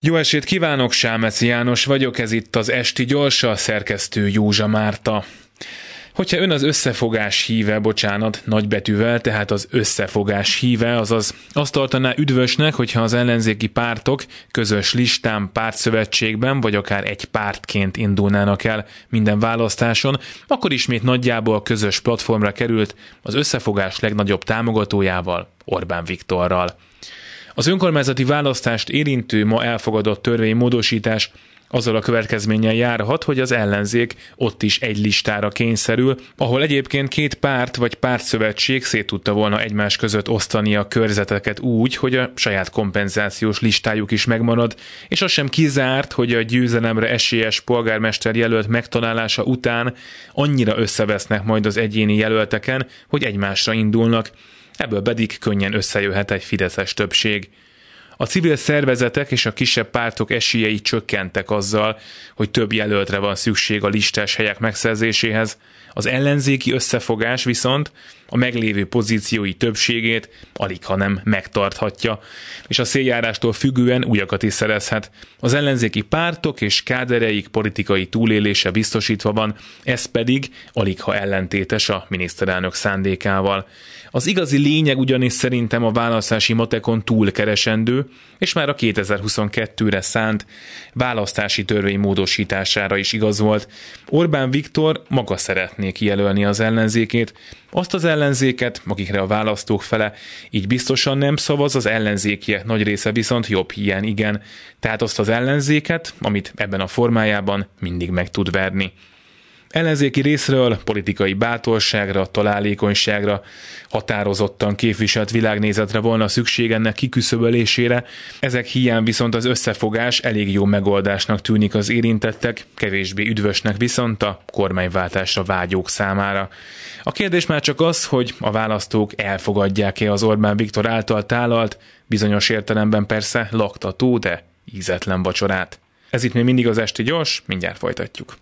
Jó esét kívánok, Sámeci János vagyok, ez itt az Esti Gyorsa, szerkesztő Józsa Márta. Hogyha ön az összefogás híve, bocsánat, nagybetűvel, tehát az összefogás híve, azaz azt tartaná üdvösnek, hogyha az ellenzéki pártok közös listán, pártszövetségben, vagy akár egy pártként indulnának el minden választáson, akkor ismét nagyjából a közös platformra került az összefogás legnagyobb támogatójával, Orbán Viktorral. Az önkormányzati választást érintő ma elfogadott törvénymódosítás azzal a következménnyel járhat, hogy az ellenzék ott is egy listára kényszerül, ahol egyébként két párt vagy pártszövetség szét tudta volna egymás között osztani a körzeteket úgy, hogy a saját kompenzációs listájuk is megmarad, és az sem kizárt, hogy a győzelemre esélyes polgármester jelölt megtalálása után annyira összevesznek majd az egyéni jelölteken, hogy egymásra indulnak, ebből pedig könnyen összejöhet egy fideszes többség. A civil szervezetek és a kisebb pártok esélyei csökkentek azzal, hogy több jelöltre van szükség a listás helyek megszerzéséhez, az ellenzéki összefogás viszont a meglévő pozíciói többségét alig ha nem megtarthatja, és a széljárástól függően újakat is szerezhet. Az ellenzéki pártok és kádereik politikai túlélése biztosítva van, ez pedig alig ha ellentétes a miniszterelnök szándékával. Az igazi lényeg ugyanis szerintem a választási matekon túl és már a 2022-re szánt választási törvény módosítására is igaz volt. Orbán Viktor maga szeretné kijelölni az ellenzékét, azt az ellenzéket, akikre a választók fele így biztosan nem szavaz, az ellenzékiek nagy része viszont jobb hiány igen, tehát azt az ellenzéket, amit ebben a formájában mindig meg tud verni. Ellenzéki részről politikai bátorságra, találékonyságra, határozottan képviselt világnézetre volna szükség ennek kiküszöbölésére, ezek hiány viszont az összefogás elég jó megoldásnak tűnik az érintettek, kevésbé üdvösnek viszont a kormányváltásra vágyók számára. A kérdés már csak az, hogy a választók elfogadják-e az Orbán Viktor által tálalt, bizonyos értelemben persze laktató, de ízetlen vacsorát. Ez itt még mindig az Esti Gyors, mindjárt folytatjuk.